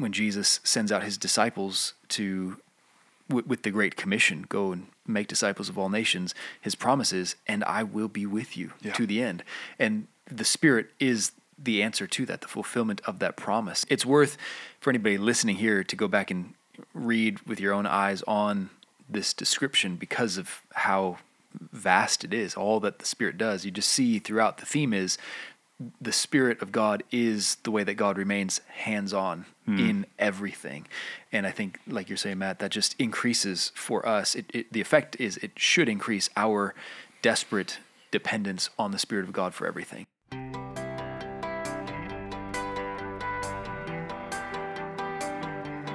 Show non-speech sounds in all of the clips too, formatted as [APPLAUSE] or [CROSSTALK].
when Jesus sends out his disciples to with, with the great commission, go and make disciples of all nations, his promise is, and I will be with you Yeah. to the end. And the Spirit is the answer to that, the fulfillment of that promise. It's worth for anybody listening here to go back and read with your own eyes on this description because of how vast it is, all that the Spirit does. You just see throughout the theme is the Spirit of God is the way that God remains hands on hmm. in everything. And I think, like you're saying, Matt, that just increases for us. It, it, the effect is it should increase our desperate dependence on the Spirit of God for everything.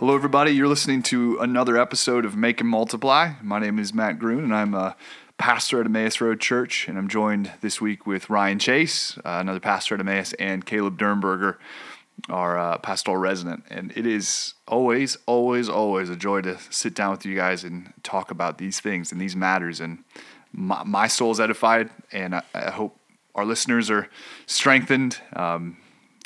Hello, everybody. You're listening to another episode of Make and Multiply. My name is Matt Gruen, and I'm a pastor at Emmaus Road Church. And I'm joined this week with Ryan Chase, uh, another pastor at Emmaus, and Caleb Dernberger, our uh, pastoral resident. And it is always, always, always a joy to sit down with you guys and talk about these things and these matters. And my, my soul is edified, and I, I hope our listeners are strengthened. Um,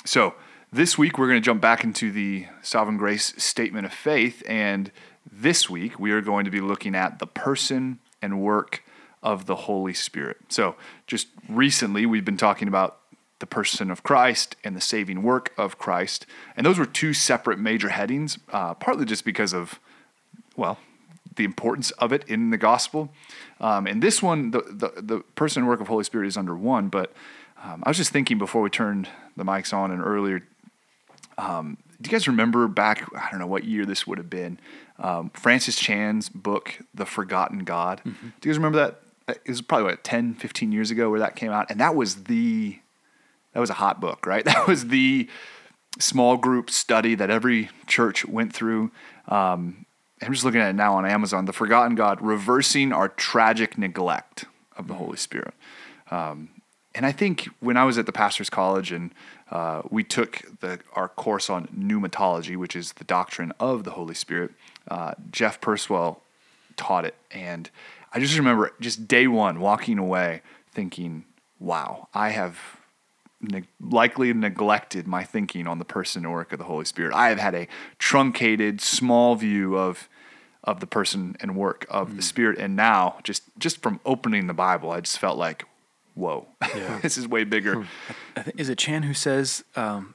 so, this week we're going to jump back into the Sovereign Grace Statement of Faith, and this week we are going to be looking at the person and work of the Holy Spirit. So, just recently we've been talking about the person of Christ and the saving work of Christ, and those were two separate major headings, uh, partly just because of, well, the importance of it in the gospel. Um, and this one, the, the, the person and work of Holy Spirit is under one, but um, I was just thinking before we turned the mics on and earlier um, do you guys remember back? I don't know what year this would have been. Um, Francis Chan's book, The Forgotten God. Do you guys remember that? It was probably what 10, 15 years ago where that came out, and that was the that was a hot book, [LAUGHS] right? That was the small group study that every church went through. Um, I'm just looking at it now on Amazon. The Forgotten God: Reversing Our Tragic Neglect of the Holy Spirit. Um, and I think when I was at the pastor's college and uh, we took the, our course on pneumatology, which is the doctrine of the Holy Spirit, uh, Jeff Purswell taught it. And I just remember just day one walking away thinking, wow, I have neg- likely neglected my thinking on the person and work of the Holy Spirit. I have had a truncated, small view of of the person and work of the Spirit, and now just just from opening the Bible, I just felt like, whoa, [LAUGHS] this is way bigger. Think, is it Chan who says um,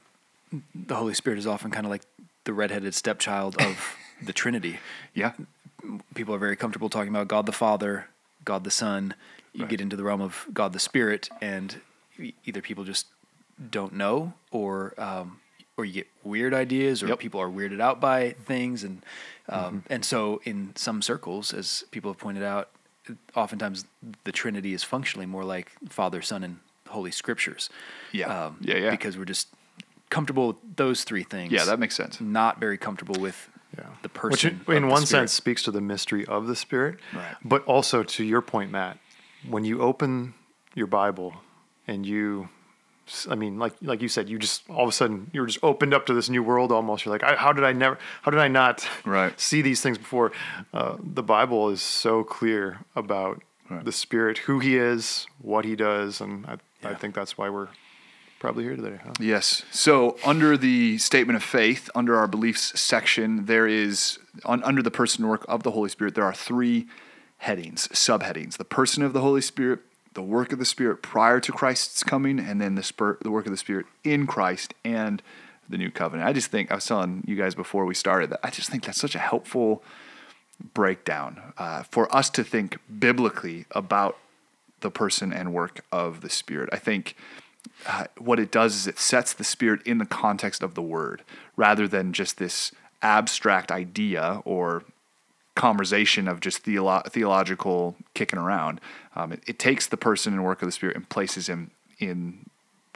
the Holy Spirit is often kind of like the redheaded stepchild of [LAUGHS] the Trinity? Yeah, People are very comfortable talking about God the Father, God the Son. You Right. get into the realm of God the Spirit, and either people just don't know, or um, or you get weird ideas, or Yep. people are weirded out by things, and um, and so in some circles, as people have pointed out, oftentimes the Trinity is functionally more like Father, Son, and Holy Scriptures. Yeah. um, Yeah, yeah. Because we're just comfortable with those three things. yeah, that makes sense. not very comfortable with Yeah. the person. in, in of the one Spirit. sense, speaks to the mystery of the Spirit. Right. But also to your point, Matt, when you open your Bible and you, I mean, like like you said, you just all of a sudden you're just opened up to this new world. Almost, you're like, I, how did I never? How did I not Right. [LAUGHS] see these things before? Uh, the Bible is so clear about Right. the Spirit, who He is, what He does, and I, I think that's why we're probably here today. Huh? Yes. So, under the statement of faith, under our beliefs section, there is, on, under the person work of the Holy Spirit, there are three headings, subheadings the person of the Holy Spirit, the work of the Spirit prior to Christ's coming, and then the, spur, the work of the Spirit in Christ and the new covenant. I just think, I was telling you guys before we started that I just think that's such a helpful breakdown uh, for us to think biblically about the person and work of the Spirit. I think uh, what it does is it sets the Spirit in the context of the Word rather than just this abstract idea or conversation of just theolo- theological kicking around. Um, it, it takes the person and work of the Spirit and places him in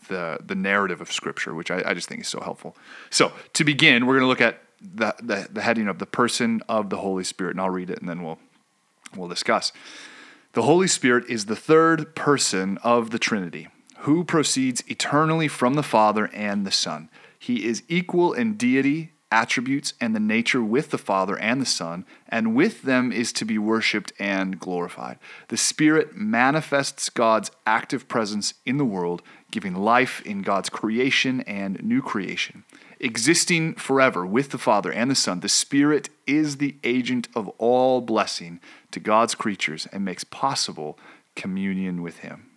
the the narrative of Scripture, which I, I just think is so helpful. So to begin, we're going to look at the, the the heading of the person of the Holy Spirit, and I'll read it, and then we'll we'll discuss. The Holy Spirit is the third person of the Trinity, who proceeds eternally from the Father and the Son. He is equal in deity, attributes, and the nature with the Father and the Son, and with them is to be worshiped and glorified. The Spirit manifests God's active presence in the world, giving life in God's creation and new creation. Existing forever with the Father and the Son, the Spirit is the agent of all blessing to God's creatures and makes possible communion with Him.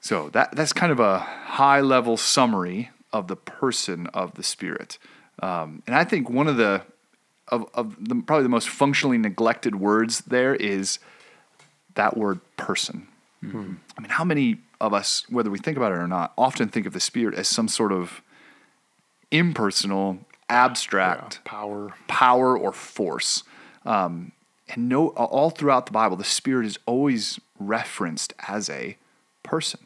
So that that's kind of a high level summary of the person of the Spirit, um, and I think one of the of, of the, probably the most functionally neglected words there is that word person. Hmm. I mean, how many of us, whether we think about it or not, often think of the Spirit as some sort of impersonal, abstract Power. power or force. Um, and no, all throughout the Bible, the Spirit is always referenced as a person.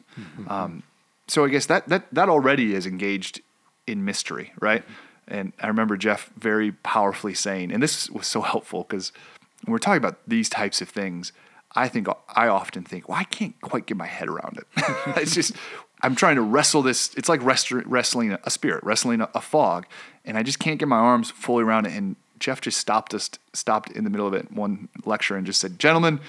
Um, so I guess that that that already is engaged in mystery, right? And I remember Jeff very powerfully saying, and this was so helpful because when we're talking about these types of things, I think I often think, well, I can't quite get my head around it. [LAUGHS] it's just I'm trying to wrestle this. It's like rest, wrestling a spirit, wrestling a, a fog, and I just can't get my arms fully around it. And Jeff just stopped us, stopped in the middle of it, one lecture, and just said, "Gentlemen,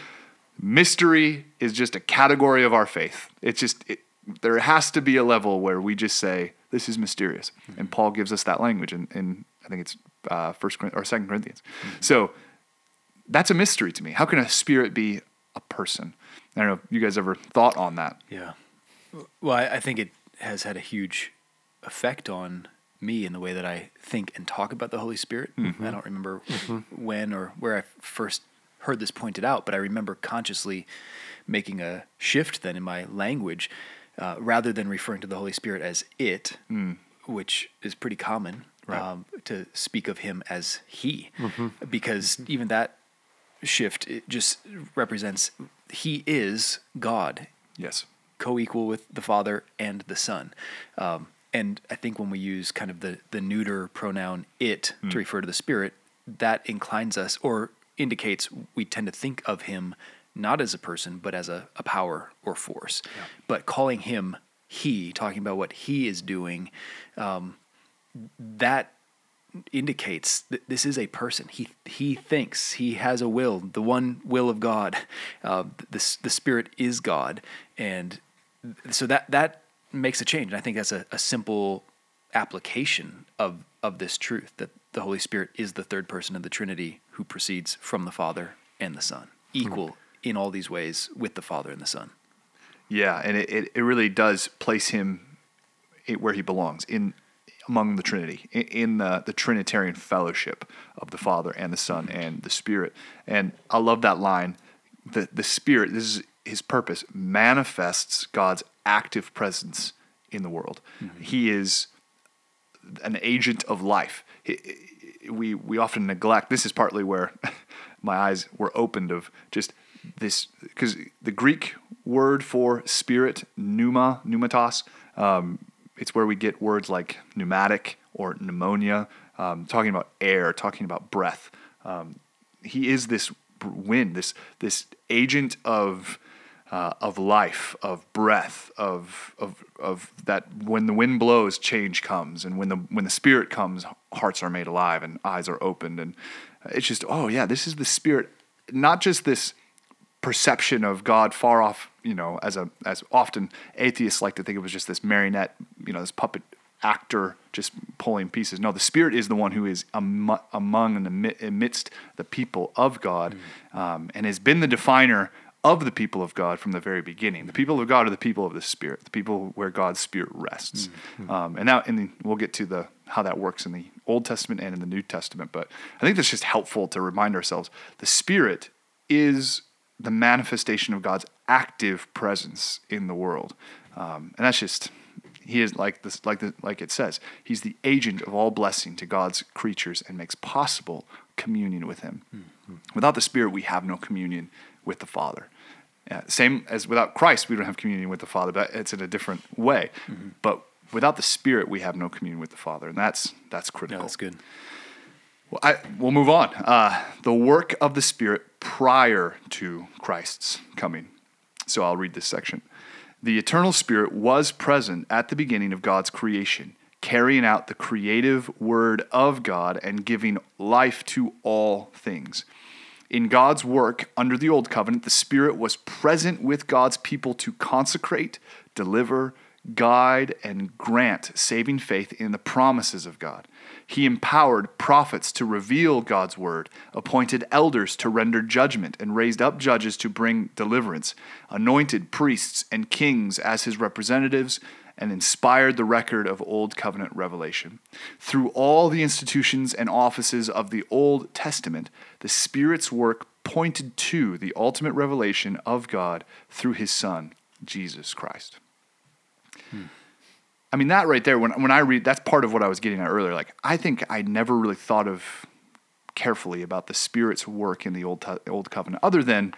mystery is just a category of our faith. It's just it, there has to be a level where we just say this is mysterious, and mm-hmm. Paul gives us that language in, in I think it's uh, First or Second Corinthians. Mm-hmm. So that's a mystery to me. How can a spirit be a person? I don't know if you guys ever thought on that. Yeah. Well, I, I think it has had a huge effect on me in the way that I think and talk about the Holy Spirit. Mm-hmm. I don't remember when or where I first heard this pointed out, but I remember consciously making a shift then in my language uh, rather than referring to the Holy Spirit as it, which is pretty common, um, to speak of him as he, because even that shift it just represents he is God. Yes. co-equal with the Father and the Son. Um, and I think when we use kind of the the neuter pronoun it to refer to the Spirit, that inclines us or indicates we tend to think of him not as a person but as a, a power or force. But calling him he, talking about what he is doing, um, that indicates that this is a person. He he thinks he has a will, the one will of God. Uh, the the Spirit is God, and so that that makes a change. And I think that's a, a simple application of of this truth that the Holy Spirit is the third person of the Trinity who proceeds from the Father and the Son, equal in all these ways with the Father and the Son. Yeah, and it, it, it really does place him where he belongs in among the Trinity, in, in the, the Trinitarian fellowship of the Father and the Son and the Spirit. And I love that line. The the Spirit, this is his purpose, manifests God's active presence in the world. Mm-hmm. He is an agent of life. He- We we often neglect. This is partly where [LAUGHS] my eyes were opened of just this because the Greek word for spirit, pneuma, pneumatos, um, it's where we get words like pneumatic or pneumonia, um, talking about air, talking about breath. Um, he is this wind, this this agent of uh, of life, of breath, of of of that. When the wind blows, change comes, and when the when the spirit comes, hearts are made alive and eyes are opened, and it's just oh yeah, this is the spirit, not just this perception of God far off, you know, as a as often atheists like to think it was just this marionette, you know, this puppet actor just pulling pieces. No, the Spirit is the one who is amo- among and amidst the people of God, um, and has been the definer of the people of God from the very beginning. The people of God are the people of the Spirit, the people where God's Spirit rests. Um, and now, and we'll get to the how that works in the Old Testament and in the New Testament. But I think that's just helpful to remind ourselves: the Spirit is the manifestation of God's active presence in the world, um, and that's just he is like this, like the, like it says, he's the agent of all blessing to God's creatures and makes possible communion with Him. Mm-hmm. Without the Spirit, we have no communion with the Father. Yeah, same as without Christ, we don't have communion with the Father, but it's in a different way. Mm-hmm. But without the Spirit, we have no communion with the Father, and that's that's critical. No, that's good. Well, I, we'll move on. Uh, the work of the Spirit prior to Christ's coming. So I'll read this section. The eternal Spirit was present at the beginning of God's creation, carrying out the creative word of God and giving life to all things. In God's work under the Old Covenant, the Spirit was present with God's people to consecrate, deliver, guide, and grant saving faith in the promises of God. He empowered prophets to reveal God's word, appointed elders to render judgment, and raised up judges to bring deliverance, anointed priests and kings as his representatives, and inspired the record of Old Covenant revelation. Through all the institutions and offices of the Old Testament, the Spirit's work pointed to the ultimate revelation of God through his Son, Jesus Christ. I mean, that right there, when, when I read, that's part of what I was getting at earlier. Like, I think I never really thought of carefully about the Spirit's work in the Old, Old Covenant, other than,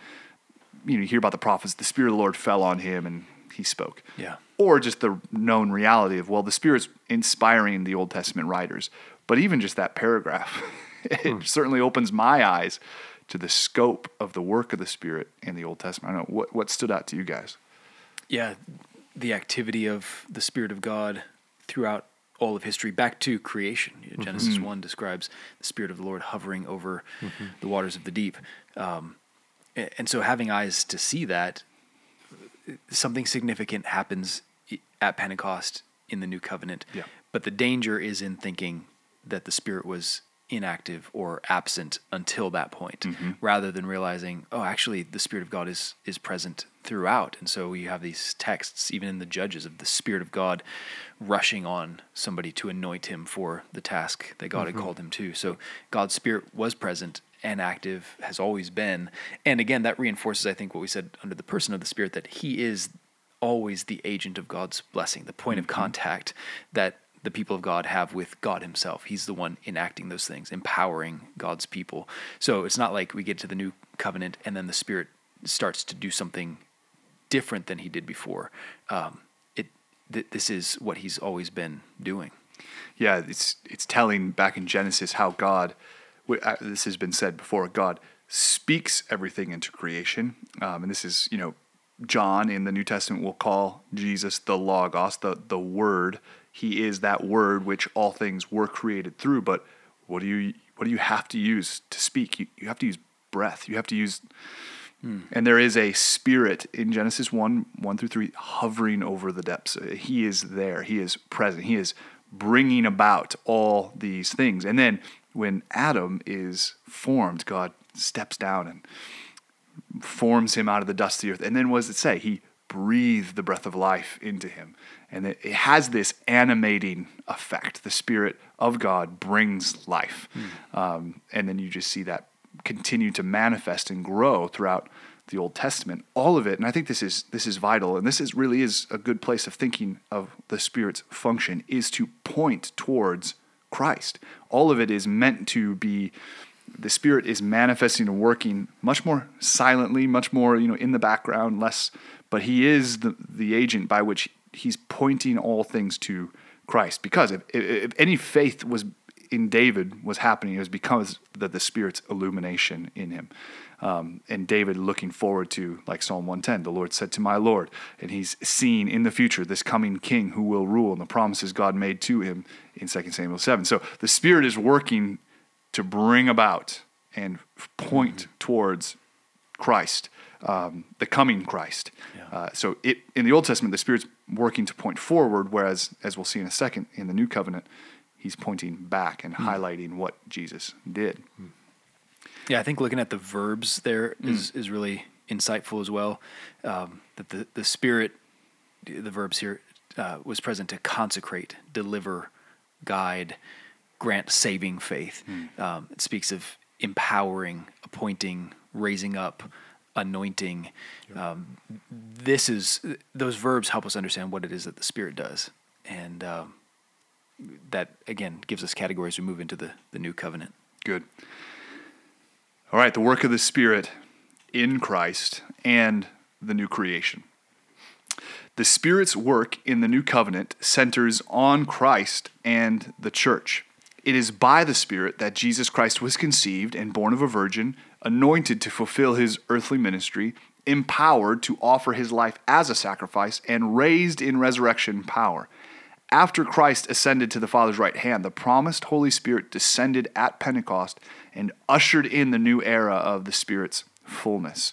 you know, you hear about the prophets, the Spirit of the Lord fell on him and he spoke. Yeah. Or just the known reality of, well, the Spirit's inspiring the Old Testament writers. But even just that paragraph, [LAUGHS] it hmm. certainly opens my eyes to the scope of the work of the Spirit in the Old Testament. I don't know what, what stood out to you guys. Yeah, the activity of the Spirit of God throughout all of history, back to creation. Know, mm-hmm. Genesis 1 describes the Spirit of the Lord hovering over mm-hmm. the waters of the deep. Um, and so, having eyes to see that, something significant happens at Pentecost in the new covenant. Yeah. But the danger is in thinking that the Spirit was inactive or absent until that point, mm-hmm. rather than realizing, oh, actually, the Spirit of God is is present throughout. And so you have these texts, even in the Judges, of the Spirit of God rushing on somebody to anoint him for the task that God had mm-hmm. called him to. So God's Spirit was present and active, has always been. And again, that reinforces, I think, what we said under the person of the Spirit, that he is always the agent of God's blessing, the point of mm-hmm. contact that the people of God have with God Himself. He's the one enacting those things, empowering God's people. So it's not like we get to the new covenant and then the Spirit starts to do something different than He did before. Um, it th- this is what He's always been doing. yeah, it's it's telling back in Genesis how God, uh, this has been said before, God speaks everything into creation, um, and this is you know John in the New Testament will call Jesus the Logos, the the Word. He is that Word which all things were created through. But what do you what do you have to use to speak? You you have to use breath. You have to use and there is a spirit in Genesis 1 1 through 3 hovering over the depths. He is there. He is present. He is bringing about all these things. And then when Adam is formed, God steps down and forms him out of the dust of the earth. And then what does it say? He breathed the breath of life into him. And it it has this animating effect. The Spirit of God brings life. Um, and then you just see that continue to manifest and grow throughout the Old Testament. All of it, and I think this is this is vital, and this is really is a good place of thinking of the Spirit's function, is to point towards Christ. All of it is meant to be the Spirit is manifesting and working much more silently, much more, you know, in the background, less but he is the, the agent by which he's pointing all things to Christ. Because if, if, if any faith was in David was happening, it was because of the Spirit's illumination in him. Um, and David looking forward to, like Psalm 110, the Lord said to my Lord, and he's seeing in the future this coming king who will rule and the promises God made to him in 2 Samuel 7. So the Spirit is working to bring about and point towards Christ, um, the coming Christ. Uh, so it in the Old Testament, the Spirit's working to point forward, whereas, as we'll see in a second, in the New Covenant, he's pointing back and highlighting what Jesus did. Yeah, I think looking at the verbs there is is really insightful as well. Um, that the the spirit, the verbs here, uh, was present to consecrate, deliver, guide, grant saving faith. Um, it speaks of empowering, appointing, raising up, anointing. Um, this is those verbs help us understand what it is that the Spirit does, and um, that again gives us categories we move into the the new covenant. Good. All right, the work of the Spirit in Christ and the new creation. The Spirit's work in the new covenant centers on Christ and the church. It is by the Spirit that Jesus Christ was conceived and born of a virgin, anointed to fulfill his earthly ministry, empowered to offer his life as a sacrifice, and raised in resurrection power. After Christ ascended to the Father's right hand, the promised Holy Spirit descended at Pentecost and ushered in the new era of the Spirit's fullness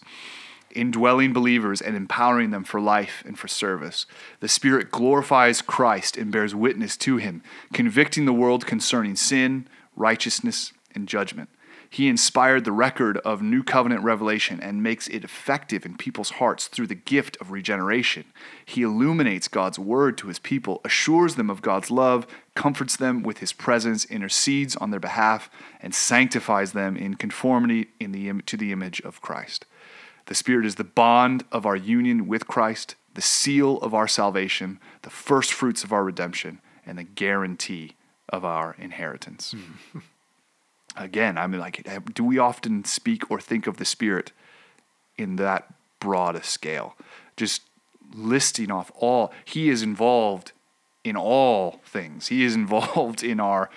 indwelling believers and empowering them for life and for service. The Spirit glorifies Christ and bears witness to him, convicting the world concerning sin, righteousness, and judgment. He inspired the record of new covenant revelation and makes it effective in people's hearts through the gift of regeneration. He illuminates God's word to his people, assures them of God's love, comforts them with his presence, intercedes on their behalf, and sanctifies them in conformity in the, to the image of Christ. The Spirit is the bond of our union with Christ, the seal of our salvation, the first fruits of our redemption, and the guarantee of our inheritance. Mm. [LAUGHS] Again, I mean, like, eh, do we often speak or think of the Spirit in that broad a scale? Just listing off all, He is involved in all things. He is [LAUGHS] involved in our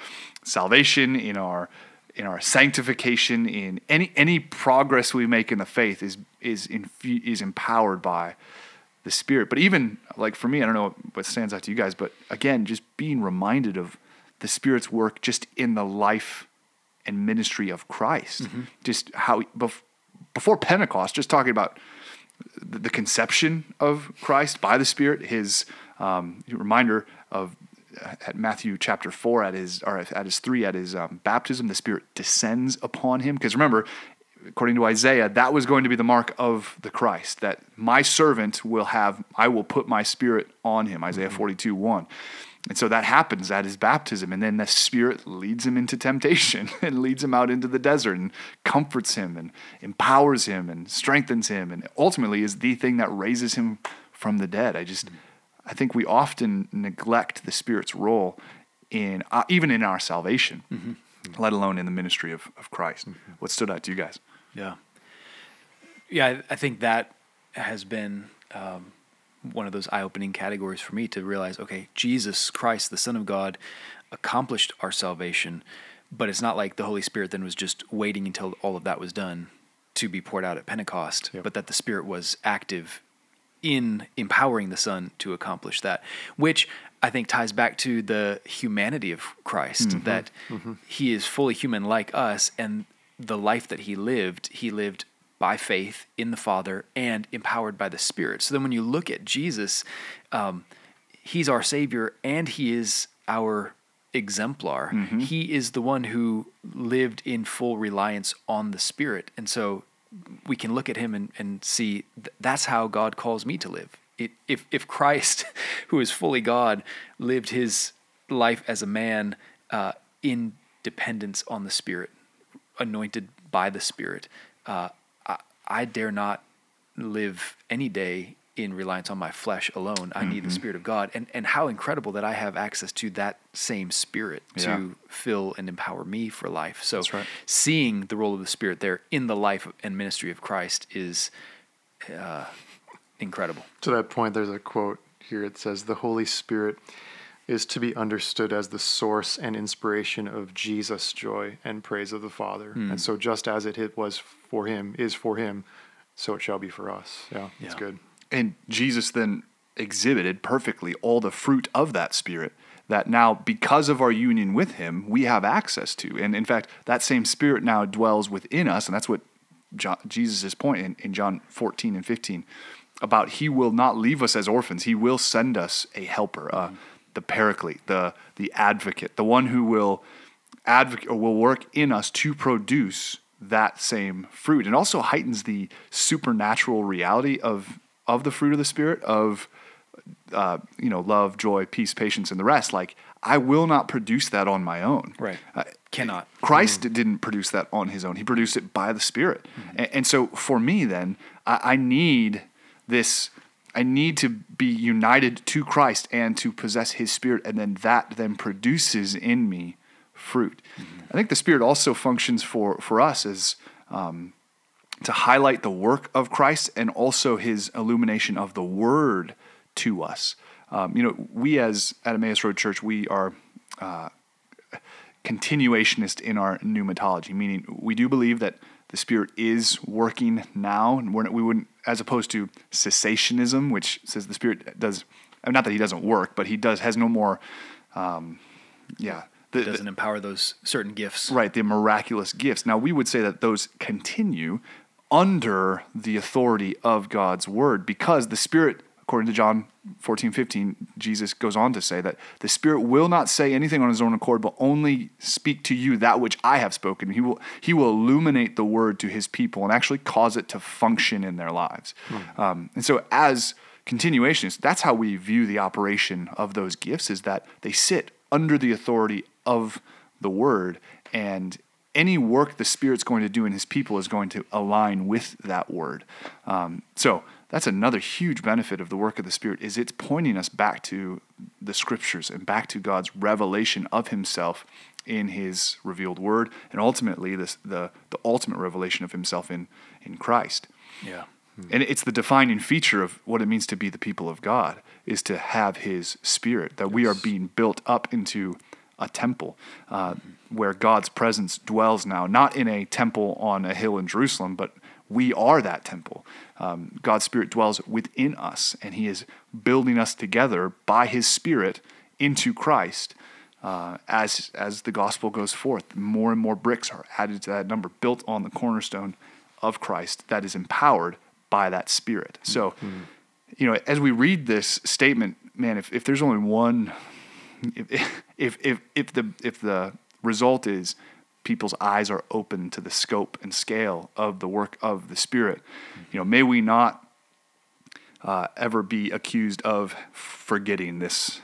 salvation, in our in our sanctification, in any any progress we make in the faith is is is empowered by the Spirit. But even like for me, I don't know what stands out to you guys, but again, just being reminded of the Spirit's work just in the life and ministry of Christ, mm-hmm. just how before Pentecost, just talking about the conception of Christ by the Spirit, his um, reminder of at Matthew chapter four at his or at his three at his um, baptism, the Spirit descends upon him. Because remember, according to Isaiah, that was going to be the mark of the Christ, that my servant will have, I will put my spirit on him, Isaiah mm-hmm. 42, 1. And so that happens at his baptism. And then the Spirit leads him into temptation [LAUGHS] and leads him out into the desert and comforts him and empowers him and strengthens him and ultimately is the thing that raises him from the dead. I just, I think we often neglect the Spirit's role in, uh, even in our salvation, mm-hmm. let alone in the ministry of, of Christ. Mm-hmm. What stood out to you guys? Yeah. Yeah, I think that has been um, one of those eye opening categories for me to realize okay, Jesus Christ, the Son of God, accomplished our salvation, but it's not like the Holy Spirit then was just waiting until all of that was done to be poured out at Pentecost, yep. but that the Spirit was active in empowering the Son to accomplish that, which I think ties back to the humanity of Christ, mm-hmm. that mm-hmm. he is fully human like us, and the life that he lived, he lived by faith in the Father and empowered by the Spirit. So then when you look at Jesus, um, he's our Savior and he is our exemplar. Mm-hmm. He is the one who lived in full reliance on the Spirit. And so we can look at him and, and see th- that's how God calls me to live. It, if, if Christ, [LAUGHS] who is fully God, lived his life as a man uh, in dependence on the Spirit, anointed by the Spirit. Uh, I, dare not live any day in reliance on my flesh alone. I mm-hmm. need the mm-hmm. Spirit of God. And, and how incredible that I have access to that same Spirit yeah. to fill and empower me for life. So right. seeing the role of the Spirit there in the life and ministry of Christ is uh, incredible. To that point, there's a quote here. It says, The Holy Spirit is to be understood as the source and inspiration of Jesus' joy and praise of the Father. Mm. And so, just as it was for him, is for him, so it shall be for us. Yeah, that's yeah. good. And Jesus then exhibited perfectly all the fruit of that Spirit that now, because of our union with him, we have access to. And in fact, that same Spirit now dwells within us. And that's what Jesus' point in, in John 14 and 15 about he will not leave us as orphans. He will send us a helper, uh, the paraclete, the the advocate, the one who will advocate or will work in us to produce that same fruit. And also heightens the supernatural reality of of the fruit of the spirit of uh, you know love, joy, peace, patience, and the rest. Like I will not produce that on my own. Right. Uh, Cannot. Christ mm. didn't produce that on his own. He produced it by the Spirit. Mm. And, and, so for me, then I, I need this I need to be united to Christ and to possess his spirit, and then that then produces in me fruit. Mm-hmm. I think the spirit also functions for, for us as um, to highlight the work of Christ and also his illumination of the word to us. Um, you know, we as at Emmaus Road Church, we are uh, continuationist in our pneumatology, meaning we do believe that the Spirit is working now, and we're, we wouldn't, as opposed to cessationism, which says the Spirit does, not that he doesn't work, but he does has no more, um, yeah, the, doesn't the, empower those certain gifts. Right, the miraculous gifts. Now we would say that those continue under the authority of God's word because the Spirit, according to John 14, 15, Jesus goes on to say that the Spirit will not say anything on his own accord, but only speak to you that which I have spoken. He will, he will illuminate the word to his people and actually cause it to function in their lives. Mm. Um, and so, as continuationists, that's how we view the operation of those gifts is that they sit under the authority of the word and any work the Spirit's going to do in His people is going to align with that word. Um, so that's another huge benefit of the work of the Spirit is it's pointing us back to the Scriptures and back to God's revelation of Himself in His revealed Word, and ultimately this, the the ultimate revelation of Himself in in Christ. Yeah. And it's the defining feature of what it means to be the people of God is to have His Spirit, that yes. we are being built up into a temple uh, where God's presence dwells now, not in a temple on a hill in Jerusalem, but we are that temple. Um, God's Spirit dwells within us, and He is building us together by His Spirit into Christ. Uh, as as the gospel goes forth, more and more bricks are added to that number, built on the cornerstone of Christ that is empowered by that Spirit. So, mm-hmm. you know, as we read this statement, man, if, if there's only one if, if, if, if the, if the result is people's eyes are open to the scope and scale of the work of the Spirit, you know, may we not uh, ever be accused of forgetting this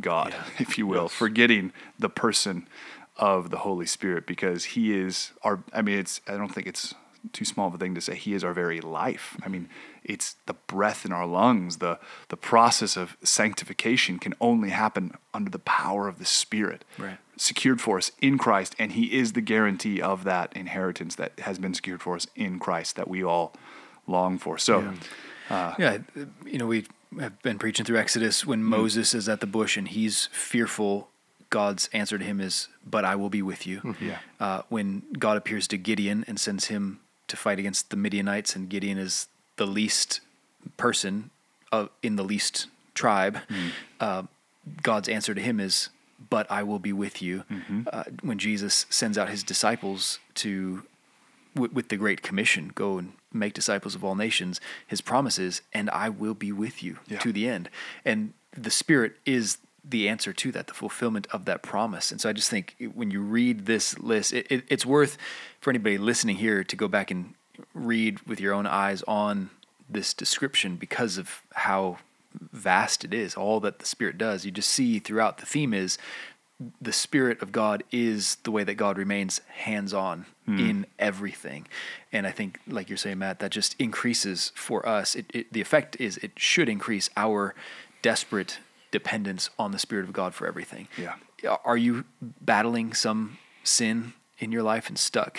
God, yeah. [LAUGHS] if you will, yes. forgetting the person of the Holy Spirit because He is our. I mean, it's. I don't think it's too small of a thing to say. He is our very life. I mean, it's the breath in our lungs. The, the process of sanctification can only happen under the power of the Spirit, right. secured for us in Christ. And He is the guarantee of that inheritance that has been secured for us in Christ that we all long for. So, yeah, uh, yeah you know, we have been preaching through Exodus when mm-hmm. Moses is at the bush and he's fearful. God's answer to him is, "But I will be with you." Mm-hmm. Yeah. Uh, when God appears to Gideon and sends him to fight against the Midianites, and Gideon is the least person uh, in the least tribe. Mm. Uh, God's answer to him is, "But I will be with you." Mm-hmm. Uh, when Jesus sends out his disciples to, w- with the Great Commission, go and make disciples of all nations, his promise is, "And I will be with you yeah. to the end." And the Spirit is the answer to that, the fulfillment of that promise. And so I just think when you read this list, it, it, it's worth for anybody listening here to go back and read with your own eyes on this description because of how vast it is, all that the Spirit does. You just see throughout the theme is the Spirit of God is the way that God remains hands on mm. in everything. And I think, like you're saying, Matt, that just increases for us. It, it, the effect is it should increase our desperate dependence on the Spirit of God for everything. Yeah. Are you battling some sin in your life and stuck?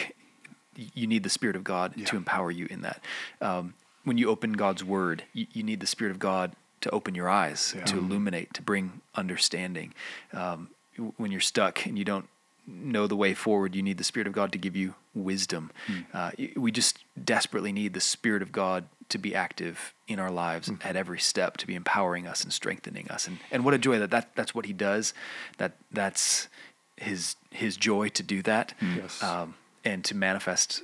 You need the Spirit of God yeah. to empower you in that. Um, when you open God's Word, you, you, need the Spirit of God to open your eyes, yeah. to illuminate, to bring understanding. Um, when you're stuck and you don't know the way forward, you need the Spirit of God to give you wisdom. Mm. Uh, we just desperately need the Spirit of God to be active in our lives mm. at every step, to be empowering us and strengthening us. And and what a joy that, that that's what He does. That that's His His joy to do that. Mm. Yes. Um, and to manifest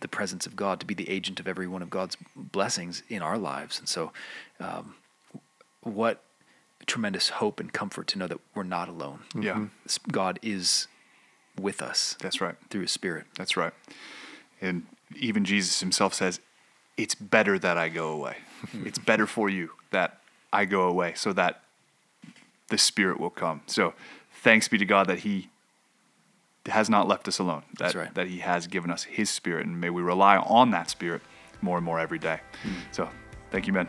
the presence of God, to be the agent of every one of God's blessings in our lives. And so, um, what tremendous hope and comfort to know that we're not alone. Yeah. God is with us. That's right. Through his spirit. That's right. And even Jesus himself says, It's better that I go away. it's better for you that I go away so that the spirit will come. So thanks be to God that he has not left us alone. That, right. that he has given us his spirit and may we rely on that spirit more and more every day. Mm. So thank you, Ben.